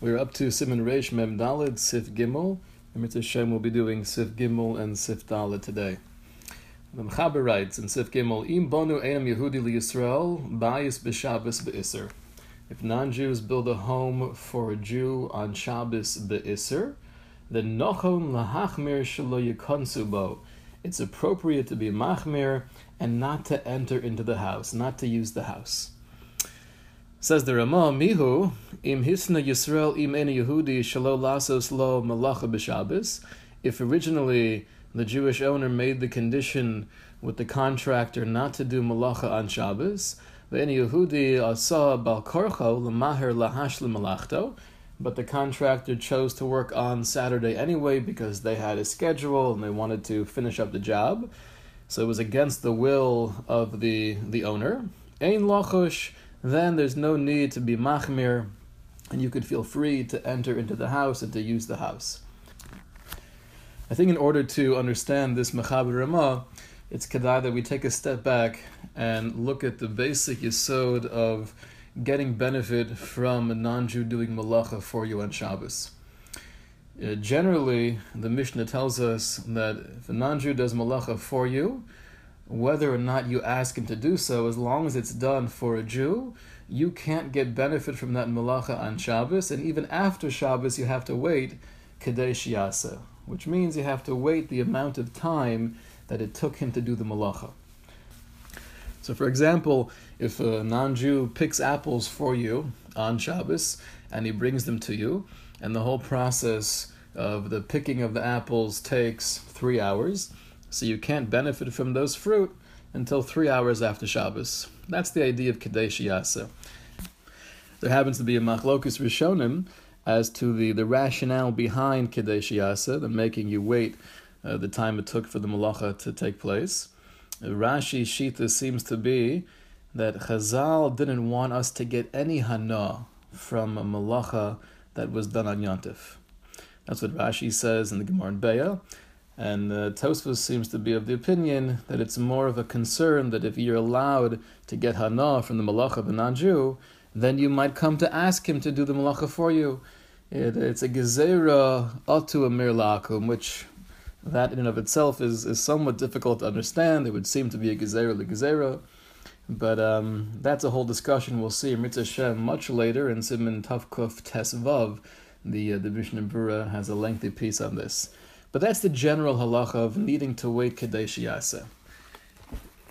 We're up to Simon Reish Mem Dalid Sif Gimel. And Shem will be doing Sif Gimel and Sif Dalid today. The Mechaber writes in Sif Gimel, Im bonu einam Yehudi li Yisrael, bayis b'Shabbos be'Isser. If non-Jews build a home for a Jew on Shabbos be'Isser, then nochon lahachmir shelo yikonsu bo. It's appropriate to be machmir and not to enter into the house, not to use the house. Says the Ramah, Mihu, im hisna Yisrael im eni Yehudi shalo lasos lo malacha b'Shabbos. If originally the Jewish owner made the condition with the contractor not to do malacha on Shabbos, eni Yehudi asa bal korcho lemaher lahash malachto, but the contractor chose to work on Saturday anyway because they had a schedule and they wanted to finish up the job. So it was against the will of the, the owner. Ein lachosh then there's no need to be machmir, and you could feel free to enter into the house and to use the house. I think in order to understand this Mechaber Ramah, it's kedai that we take a step back and look at the basic yisod of getting benefit from a non-Jew doing malacha for you on Shabbos. Uh, generally, the Mishnah tells us that if a non-Jew does malacha for you, whether or not you ask him to do so, as long as it's done for a Jew, you can't get benefit from that malacha on Shabbos, and even after Shabbos, you have to wait kadesh yasa, which means you have to wait the amount of time that it took him to do the malacha. So, for example, if a non-Jew picks apples for you on Shabbos and he brings them to you, and the whole process of the picking of the apples takes three hours so you can't benefit from those fruit until three hours after Shabbos. That's the idea of Kadesh Yasa. There happens to be a machlokus rishonim as to the, the rationale behind Kadesh Yasa, the making you wait uh, the time it took for the malacha to take place. Uh, Rashi Shita seems to be that Chazal didn't want us to get any hana from a malacha that was done on Yontif. That's what Rashi says in the Gemara in Beya. And uh, Tosfos seems to be of the opinion that it's more of a concern that if you're allowed to get hana from the malacha of a non-Jew, then you might come to ask him to do the malacha for you. It, it's a gezerah atu amir lakum, which that in and of itself is, is somewhat difficult to understand. It would seem to be a gezerah the gezerah, but um, that's a whole discussion we'll see in Mitzvah Shem much later in Simon Tavkuf Tesvav. The uh, the Mishnah Berurah has a lengthy piece on this. But that's the general halacha of needing to wait Kadesh Yasa.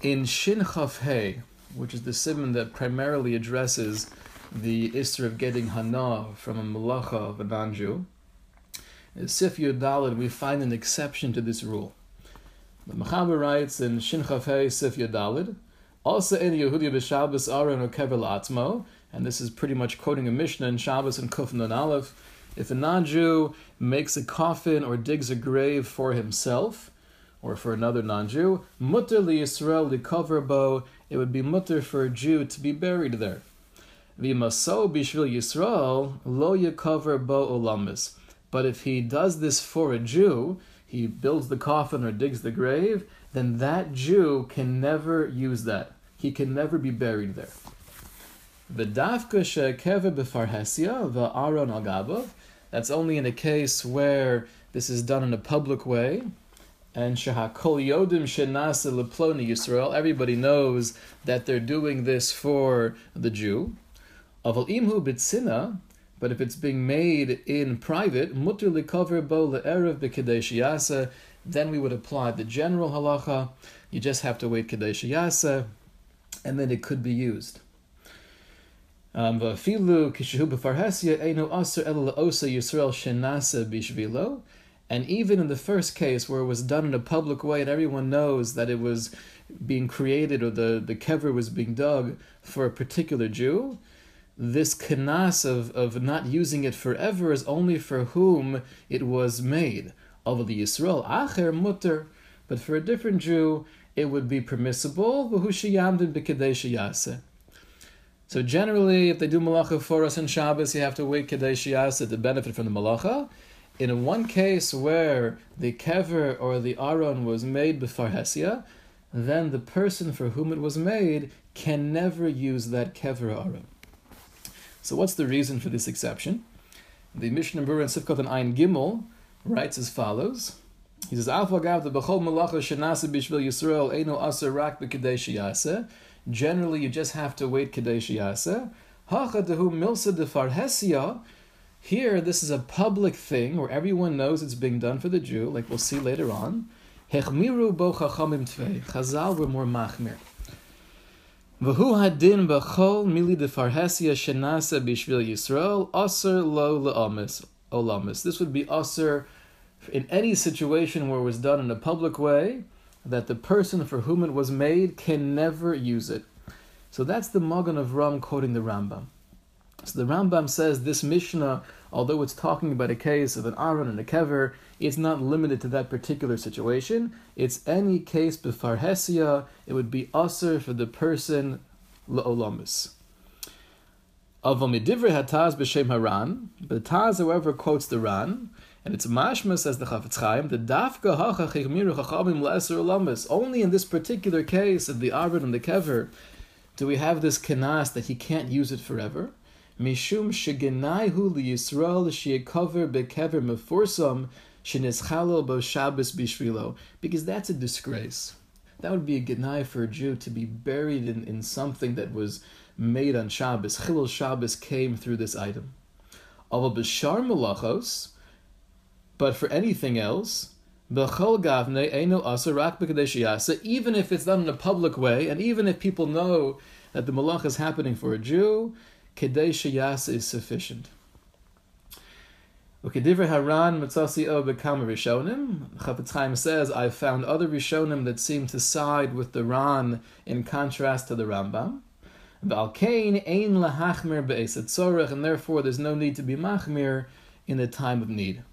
In Shin Chaf He, which is the simon that primarily addresses the Isra of getting Hana from a malacha of a non-Jew, Sif Yudalid, we find an exception to this rule. The Mechaber writes in Shin Chaf He, Sif Yudalid, also in Yehudi b'Shabbos Aaron or Kever Atmo, and this is pretty much quoting a Mishnah in Shabbos and Kuf Nun Aleph, if a non-Jew makes a coffin or digs a grave for himself or for another non-Jew, mutter li Yisrael li bo, it would be mutter for a Jew to be buried there. V'maso bishvil Yisrael lo yakover bo olamis. But if he does this for a Jew, he builds the coffin or digs the grave, then that Jew can never use that. He can never be buried there. V'dafka she'keve b'farhesia v'aron al that's only in a case where this is done in a public way. And shahakol yodim shenasa leploni Yisrael. Everybody knows that they're doing this for the Jew. Aval imhu bitzina, but if it's being made in private, mutter likover bo le'erev b'kadesh yasa, then we would apply the general halacha. You just have to wait kadesh yasa, and then it could be used. Um, and even in the first case where it was done in a public way and everyone knows that it was being created or the, the kever was being dug for a particular Jew, this kanas of, of not using it forever is only for whom it was made. Of the Yisrael, acher mutter. But for a different Jew, it would be permissible. So generally, if they do malacha for us on Shabbos, you have to wait Kadesh to benefit from the malacha. In one case where the kever or the aron was made before Hesia, then the person for whom it was made can never use that kever aron. So what's the reason for this exception? The Mishnah Berurah in Sifkot and Ein Gimel writes as follows. He says, Alpha Gav the Bechol Malacha Shenasa Bishvil Yisrael Eino Aser Rak B'Kadesh Yaseh. Generally, you just have to wait Kadesh Yaseh. Hacha Dehu Milsa de. Here, this is a public thing where everyone knows it's being done for the Jew, like we'll see later on. Hechmiru bo chachamim tvei. Chazal were more machmir. V'hu hadin b'chol mili de farhesia shenasa b'shvil Yisrael aser lo le'amis olamis. This would be aser in any situation where it was done in a public way, that the person for whom it was made can never use it. So that's the Magen Avraham quoting the Rambam. So the Rambam says this Mishnah, although it's talking about a case of an Aaron and a Kever, it's not limited to that particular situation. It's any case before Hesia, it would be usher for the person La'olamis. Avamidivre hataz b'shem haran, but Taz, however, quotes the Ran, and it's mashma, says the Chafetz Chaim, the dafka hacha chigmiru chachamim la'eser. Only in this particular case of the Aaron and the Kever do we have this kenas that he can't use it forever. Mishum shegenaihu liyisrael sheyekover bekever meforsam shenischalo bo Shabbos bishvilo. Because that's a disgrace. That would be a genai for a Jew to be buried in, in something that was made on Shabbos. Chilul Shabbos came through this item. Aval b'shar malachos, but for anything else, even if it's done in a public way, and even if people know that the malach is happening for a Jew, Kadesh is sufficient. Ukediver Haran Matzasi O Bekama Rishonim. Chafetz Chaim says, I found other Rishonim that seem to side with the Ran in contrast to the Rambam. V'alkein ein lahachmir be'esat tzorech, and therefore there's no need to be machmir in the time of need.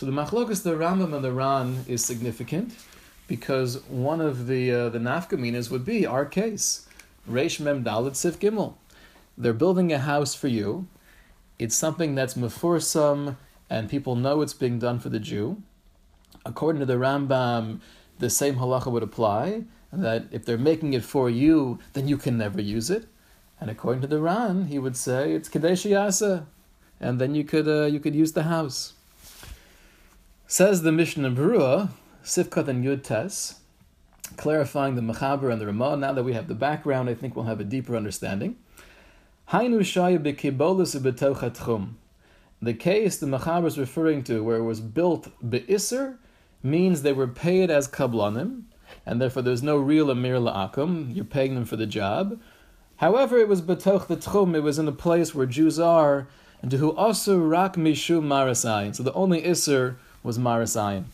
So the machlokas, the Rambam and the Ran is significant because one of the uh, the nafkaminas would be our case. Reish Mem Dalit Sif Gimel they're building a house for you. It's something that's mefursam, and people know it's being done for the Jew. According to the Rambam, the same halacha would apply that if they're making it for you, then you can never use it. And according to the Ran, he would say it's kadesh yasa, and then you could uh, you could use the house. Says the Mishnah Berurah, Sifkat and Yud Tes, clarifying the Mechaber and the Ramah. Now that we have the background, I think we'll have a deeper understanding. The case the Machaber is referring to, where it was built be'isr, means they were paid as kablanim, and therefore there's no real amir la'akum, you're paying them for the job. However, it was betoch the tchum, it was in a place where Jews are, and to who also rak mishum marasayin. So the only isr was marasayin.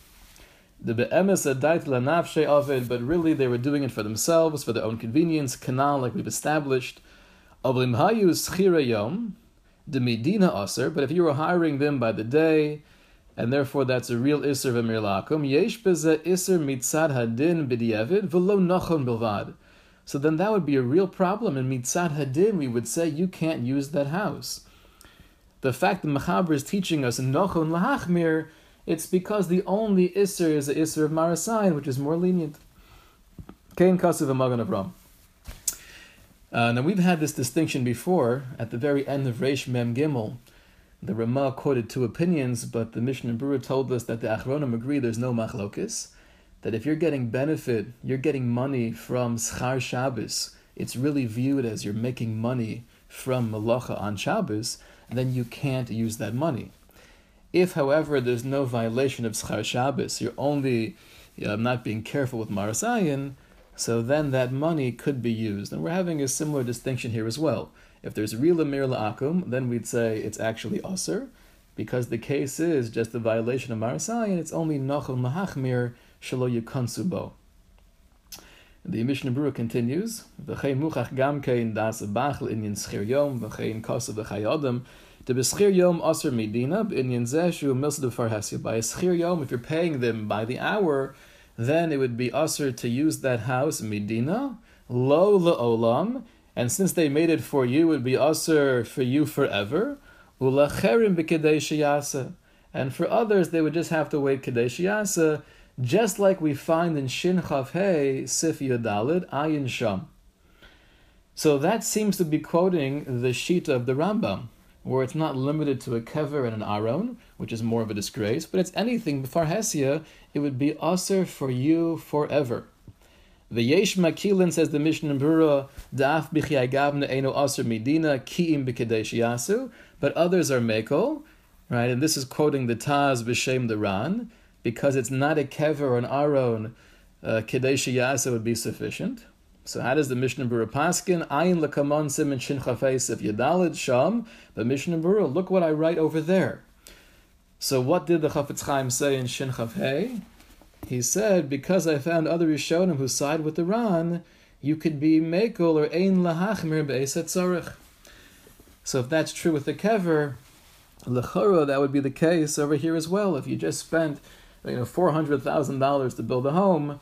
The be'emes adait lanafshe of it, but really they were doing it for themselves, for their own convenience, canal, like we've established the medina aser, but if you were hiring them by the day, and therefore that's a real iser v'mir lakum, yesh beze iser mitzad hadin b'di'evid v'lo nachon bilvad. So then that would be a real problem. and mitzad hadin, we would say you can't use that house. The fact that Mechaber is teaching us nachon lahachmir, it's because the only iser is the iser of marasayin, which is more lenient. Kain kasev Magen Avram. Uh, now we've had this distinction before at the very end of Reish Mem Gimel. The Ramah quoted two opinions, but the Mishnah Berurah told us that the Achronim agree there's no machlokis. That if you're getting benefit, you're getting money from Schar Shabbos, it's really viewed as you're making money from Malacha on Shabbos, then you can't use that money. If, however, there's no violation of Schar Shabbos, you're only you know, not being careful with Marasayan, so then that money could be used. And we're having a similar distinction here as well. If there's real Amir La'akum, then we'd say it's actually Aser, because the case is just a violation of Marasai, and it's only Nachal Mahachmir Shalo Yukansubo. The Mishnah Berurah continues, V'chein muchach gamkein das bachel inyan schir yom, v'chein kosa v'chayodem, the beschir yom aser medina, b'inyan zeshu milsadu farhasya. By a schir yom, if you're paying them by the hour, then it would be usher to use that house, Medina, lo olam, and since they made it for you, it would be usher for you forever, ulacherim b'kedei and for others they would just have to wait kedei just like we find in Shin Chav Hey Sif Yodalid Ayin Sham. So that seems to be quoting the Shita of the Rambam, where it's not limited to a kever and an aron, which is more of a disgrace, but it's anything before Hesia, it would be usher for you forever. The Yesh Makilin says the Mishnah Berurah, Daf Gavna Eno Aser Medina Kiim B'Kadesh Yasu, but others are Meko, right? And this is quoting the Taz B'Shem the Ran, because it's not a kever or an aron, uh, Kadesh Yasu would be sufficient. So how does the Mishnah Berurah paskin? Ayin lekamon simin shin chafeis of Yadalid sham. The Mishnah Berurah, look what I write over there. So what did the Chafetz Chaim say in Shin Chafhei? He said, because I found other Rishonim who side with Iran, you could be mekel or ein lahachmir be'eset tzarich. So if that's true with the kever, lechora, that would be the case over here as well. If you just spent, you know, four hundred thousand dollars to build a home,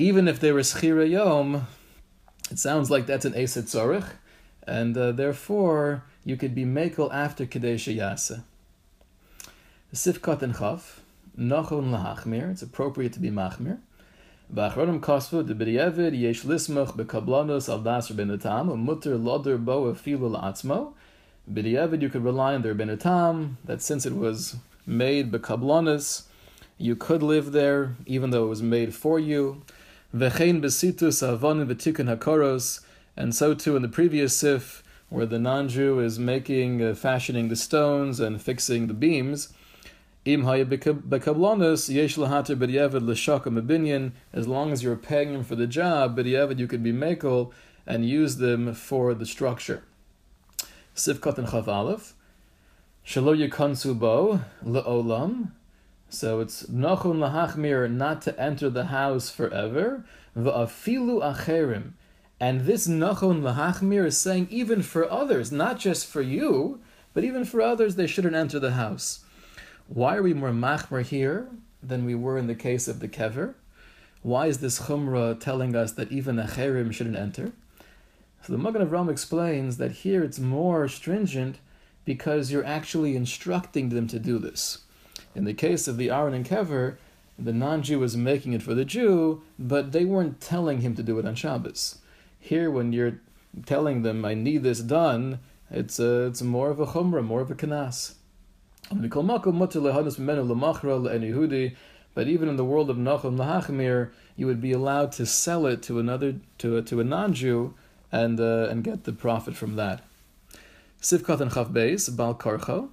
even if they were schira yom, it sounds like that's an eset tzorich, and uh, therefore you could be mekel after kadesh yasa. Sifkat and chaf, nachon lahachmir. It's appropriate to be machmir. V'achronim kosvu de b'di'evid yesh lismach bekablanos al das Rabbeinu Tam umutter loder bo afilu la'atzmo. You could rely on the Rabbeinu Tam that since it was made bekablanos, you could live there even though it was made for you. V'chein besitus avonim v'tikun hakoros, and so too in the previous sif, where the non-Jew is making, uh, fashioning the stones and fixing the beams. Im bekablonis yesh lahater b'diavad l'shaka mebinyan. As long as you're paying him for the job, b'diavad you could be mekel and use them for the structure. Sifkat and chav aleph. Shalo yikansu bo le'olam. So it's nachun lahachmir not to enter the house forever. Va'afilu acherim. And this nachon lahachmir is saying even for others, not just for you, but even for others, they shouldn't enter the house. Why are we more machmer here than we were in the case of the kever? Why is this chumrah telling us that even acherim shouldn't enter? So the Magen Avram explains that here it's more stringent because you're actually instructing them to do this. In the case of the Aaron and Kever, the non-Jew was making it for the Jew, but they weren't telling him to do it on Shabbos. Here, when you're telling them, "I need this done," it's a, it's more of a chumrah, more of a kanas. But even in the world of Nachum Lahachmir, you would be allowed to sell it to another to a, to a non-Jew and uh, and get the profit from that. Sivkat and Chav Beis Bal Karcho.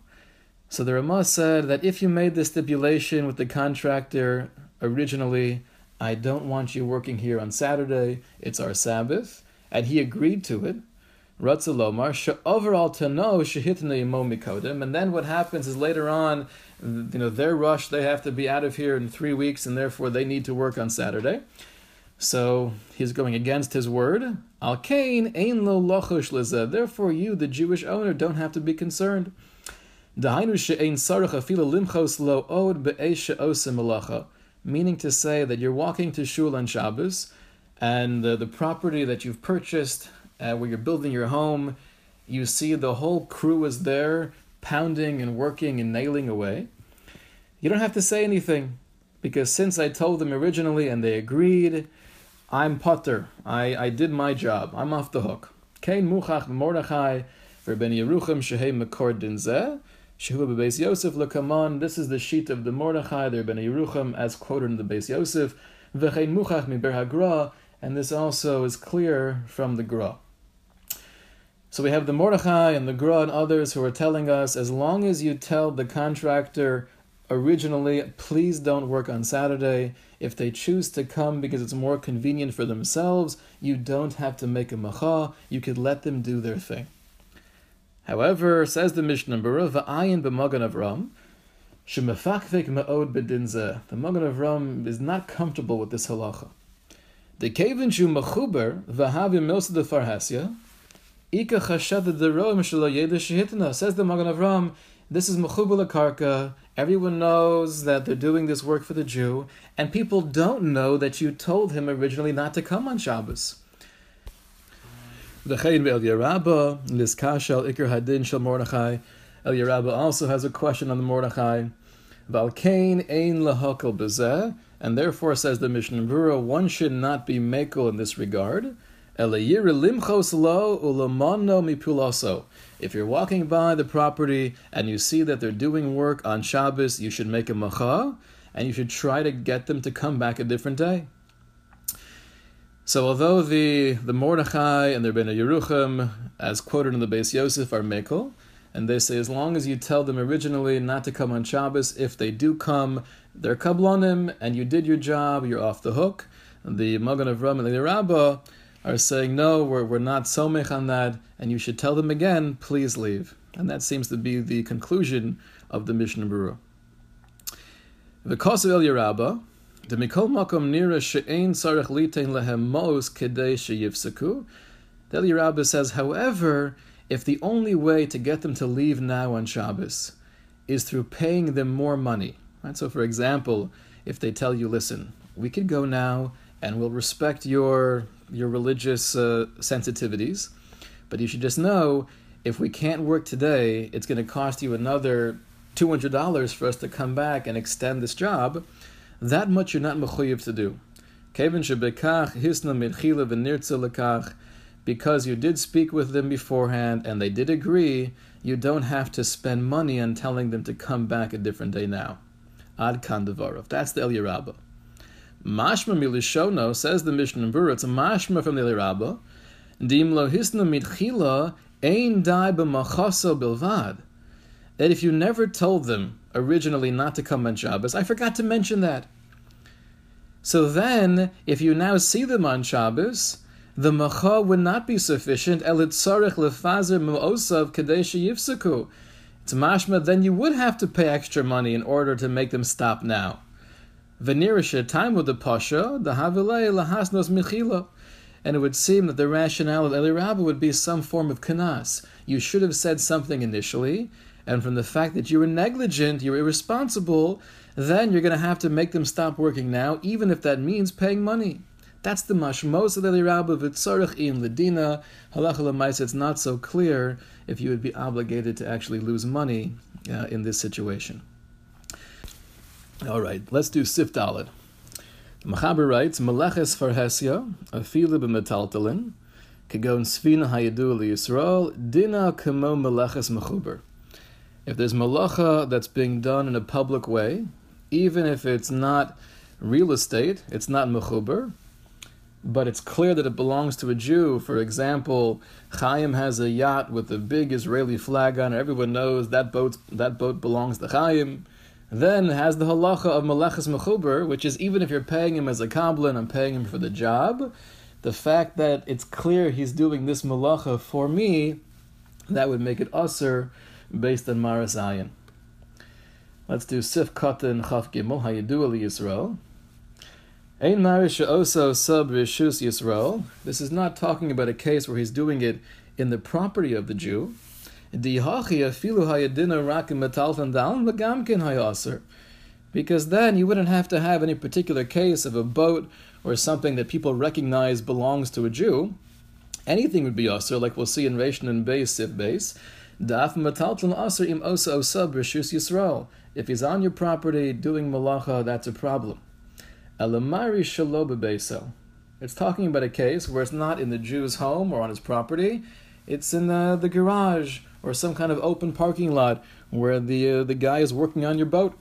So the Ramah said that if you made the stipulation with the contractor originally, I don't want you working here on Saturday, it's our Sabbath, and he agreed to it, Ratzalomar, overall to know mikodim, and then what happens is later on, you know, they're rushed, they have to be out of here in three weeks, and therefore they need to work on Saturday. So he's going against his word. Al Kain ein lo Therefore, you, the Jewish owner, don't have to be concerned. Meaning to say that you're walking to shul on Shabbos, and uh, the property that you've purchased, uh, where you're building your home, you see the whole crew is there, pounding and working and nailing away. You don't have to say anything, because since I told them originally and they agreed, I'm putter. I, I did my job. I'm off the hook. Muchach Mordechai, Yeruchim Shehei Mekor Dinzeh. Shehu Beis Yosef lekaman. This is the sheet of the Mordechai, the Ben Yerucham, as quoted in the Beis Yosef. V'chein muchach mi hagra, and this also is clear from the Gra. So we have the Mordechai and the Gra and others who are telling us, as long as you tell the contractor originally, please don't work on Saturday. If they choose to come because it's more convenient for themselves, you don't have to make a macha. You could let them do their thing. However, says the Mishnah Berurah, "Va'ayin b'magan Avram, shemefakvik ma'od bedinze." The Magen Avram is not comfortable with this halacha. The kevin shu mechuber v'havim milsa de farhasya. Ika chashad the roim shelo yeda Says the Magen Avram, this is mechuber karka. Everyone knows that they're doing this work for the Jew, and people don't know that you told him originally not to come on Shabbos. V'chein ve'el Yerabba, liskashel ikr hadin shel Mordechai. El Yerabba also has a question on the Mordechai. Valkain ein lahakal bezeh, and therefore says the Mishnah Berurah, one should not be mekel in this regard. limchos lo ulamano mipuloso. If you're walking by the property and you see that they're doing work on Shabbos, you should make a macha, and you should try to get them to come back a different day. So although the, the Mordechai and the Rebbeinu Yerucham, as quoted in the Beis Yosef, are mekel, and they say as long as you tell them originally not to come on Shabbos, if they do come, they're kablonim, and you did your job, you're off the hook. The Magen Avraham and the Rabbah are saying, no, we're, we're not somech on that, and you should tell them again, please leave. And that seems to be the conclusion of the Mishnah Berurah. The Kosev El Yerabba, the Mikol Makom Nira She'ein Sarech Litein Lehem Mos Kedei Sheyifsaku. The El Yerabba says, however, if the only way to get them to leave now on Shabbos is through paying them more money, right? So, for example, if they tell you, listen, we could go now and we'll respect your your religious uh, sensitivities. But you should just know if we can't work today, it's going to cost you another $200 for us to come back and extend this job. That much you're not mechuyev to do. Kavanchibekah Hisna Mitchila Vinirzilakh, because you did speak with them beforehand and they did agree, you don't have to spend money on telling them to come back a different day now. Ad kandavarov. That's the El Yerabba. Mashma milishono says the Mishnah Berurah. It's a mashma from the Elirabba. Dim lo hisna mitchila ein dai b'machaso bilvad. That if you never told them originally not to come on Shabbos, I forgot to mention that. So then, if you now see them on Shabbos, the macha would not be sufficient. Elit tzarech lefazer mu'osav kadesh yifsaku. It's mashma. Then you would have to pay extra money in order to make them stop now. Venerisha time with the pasha, the havilei lahasnos michila. And it would seem that the rationale of Eli Rabba would be some form of kanas. You should have said something initially, and from the fact that you were negligent, you were irresponsible, then you're going to have to make them stop working now, even if that means paying money. That's the mashmos of Eli Rabba v'tzorach in ledina. Halacha it's not so clear if you would be obligated to actually lose money uh, in this situation. All right, let's do Sif Dalid. Machaber writes, Meleches farhesia, afilu b'metaltalin, kagon svina hayadu Yisrael, dina kamo meleches mechuber. If there's malacha that's being done in a public way, even if it's not real estate, it's not mechuber, but it's clear that it belongs to a Jew. For example, Chaim has a yacht with a big Israeli flag on it. Everyone knows that boat that boat belongs to Chaim then has the halacha of meleches mechuber, which is even if you're paying him as a kabbalah I'm paying him for the job, the fact that it's clear he's doing this malacha for me, that would make it usher based on Maras Ayin. Let's do Sif Katan Chaf Gimel, Hayidu Ali Yisrael. Ein Marish also sub Rishus Yisrael. This is not talking about a case where he's doing it in the property of the Jew. Because then you wouldn't have to have any particular case of a boat or something that people recognize belongs to a Jew. Anything would be aser, like we'll see in Reish Nun Beis, Sif Beis. Daf metaltan aser im osa osab rishus Yisrael. If he's on your property doing malacha, that's a problem. Elamari shaloba It's talking about a case where it's not in the Jew's home or on his property, it's in the, the garage or some kind of open parking lot where the uh, the guy is working on your boat.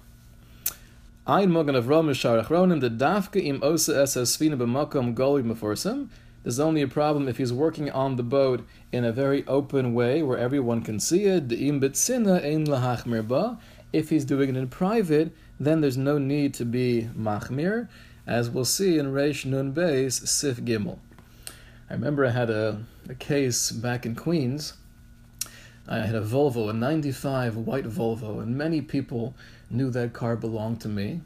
Ein mogen of Rom Ronim the dafka im osa es svina b'makom goli meforsim. There's only a problem if he's working on the boat in a very open way where everyone can see it. If he's doing it in private, then there's no need to be machmir, as we'll see in Reish Nun Beis Sif Gimel. I remember I had a, a case back in Queens I had a Volvo, a 95 white Volvo, and many people knew that car belonged to me.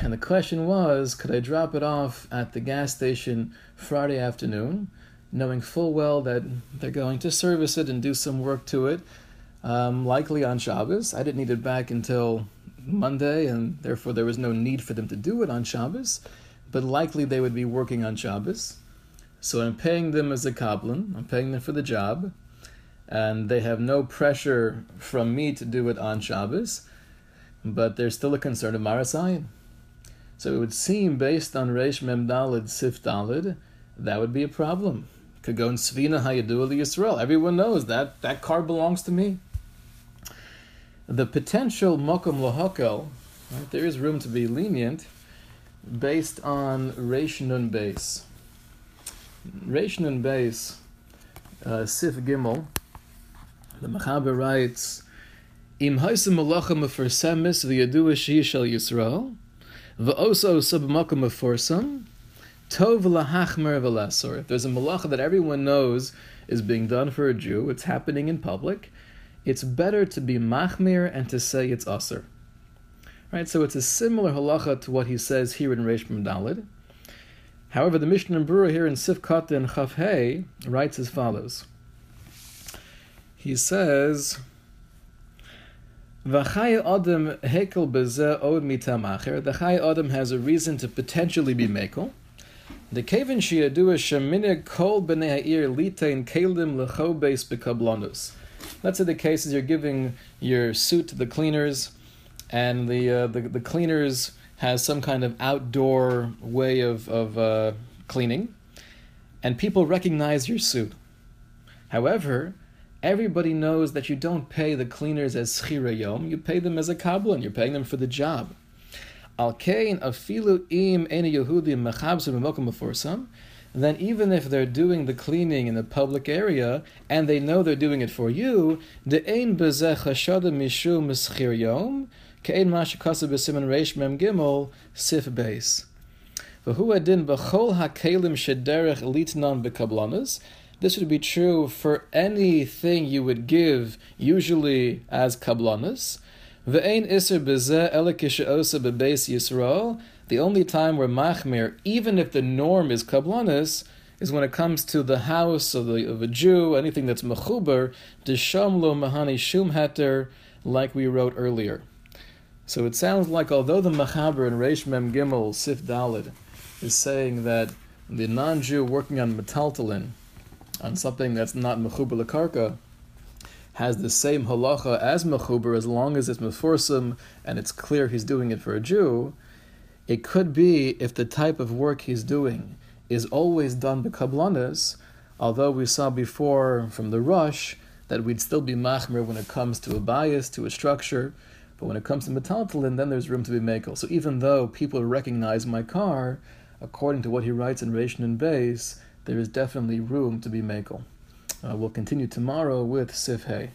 And the question was could I drop it off at the gas station Friday afternoon, knowing full well that they're going to service it and do some work to it, um, likely on Shabbos? I didn't need it back until Monday, and therefore there was no need for them to do it on Shabbos, but likely they would be working on Shabbos. So I'm paying them as a Kabbalah, I'm paying them for the job and they have no pressure from me to do it on Shabbos, but there's still a concern of Marasayin. So it would seem, based on Reish Mem Dalid Sif Dalid, that would be a problem. In Svina Hayadu Yisrael. Everyone knows that that car belongs to me. The potential mokum lahakel, right, there is room to be lenient based on Reish Nun Beis. Reish Nun Beis, uh, Sif Gimel, the Machaber writes, Im haisim malacha mefarsemis v'yadua shi Yisrael, v'oso submakum meforsam, tov lahachmer v'lasor. If there's a malacha that everyone knows is being done for a Jew, it's happening in public, it's better to be machmir and to say it's aser. Right, so it's a similar halacha to what he says here in Reish Dalid. However, the Mishnah Berurah here in Sif and Chaf Hey writes as follows. He says, "V'chay adam hekel beze od mitamacher." The chay adam has a reason to potentially be mekel. The kaven sheyadua sheminig kol b'nei ha'ir litein kelim lechobes bekablonus. Let's say the case is you're giving your suit to the cleaners and the, uh, the, the cleaners has some kind of outdoor way of, of uh, cleaning, and people recognize your suit. However, everybody knows that you don't pay the cleaners as schira yom, you pay them as a kabbalah, you're paying them for the job. Al kain afilu im ene Yehudim mechabsim meforsam, then even if they're doing the cleaning in the public area and they know they're doing it for you, the ein bezeh chashada mishum schir yom, Kein Mashikasa b'siman reish mem gimel sif beis. V'hu adin b'chol hakelim shederech litnan b'kablanas. This would be true for anything you would give, usually as kablanas. The only time where machmir, even if the norm is kablanas, is when it comes to the house of, the, of a Jew, anything that's mechuber, desham lo mahani shum heter, like we wrote earlier. So it sounds like although the Machaber in Reish Mem Gimel Sif Dalid is saying that the non-Jew working on metaltalin, on something that's not mechuber lekarka, has the same halacha as mechuber as long as it's meforsim and it's clear he's doing it for a Jew. It could be if the type of work he's doing is always done by kablanas, although we saw before from the rush that we'd still be machmer when it comes to a bias, to a structure. But when it comes to metaltalin, then there's room to be mekel. So even though people recognize my car, according to what he writes in Reish Nun Beis, there is definitely room to be mekel. Uh, we'll continue tomorrow with Sif Hay.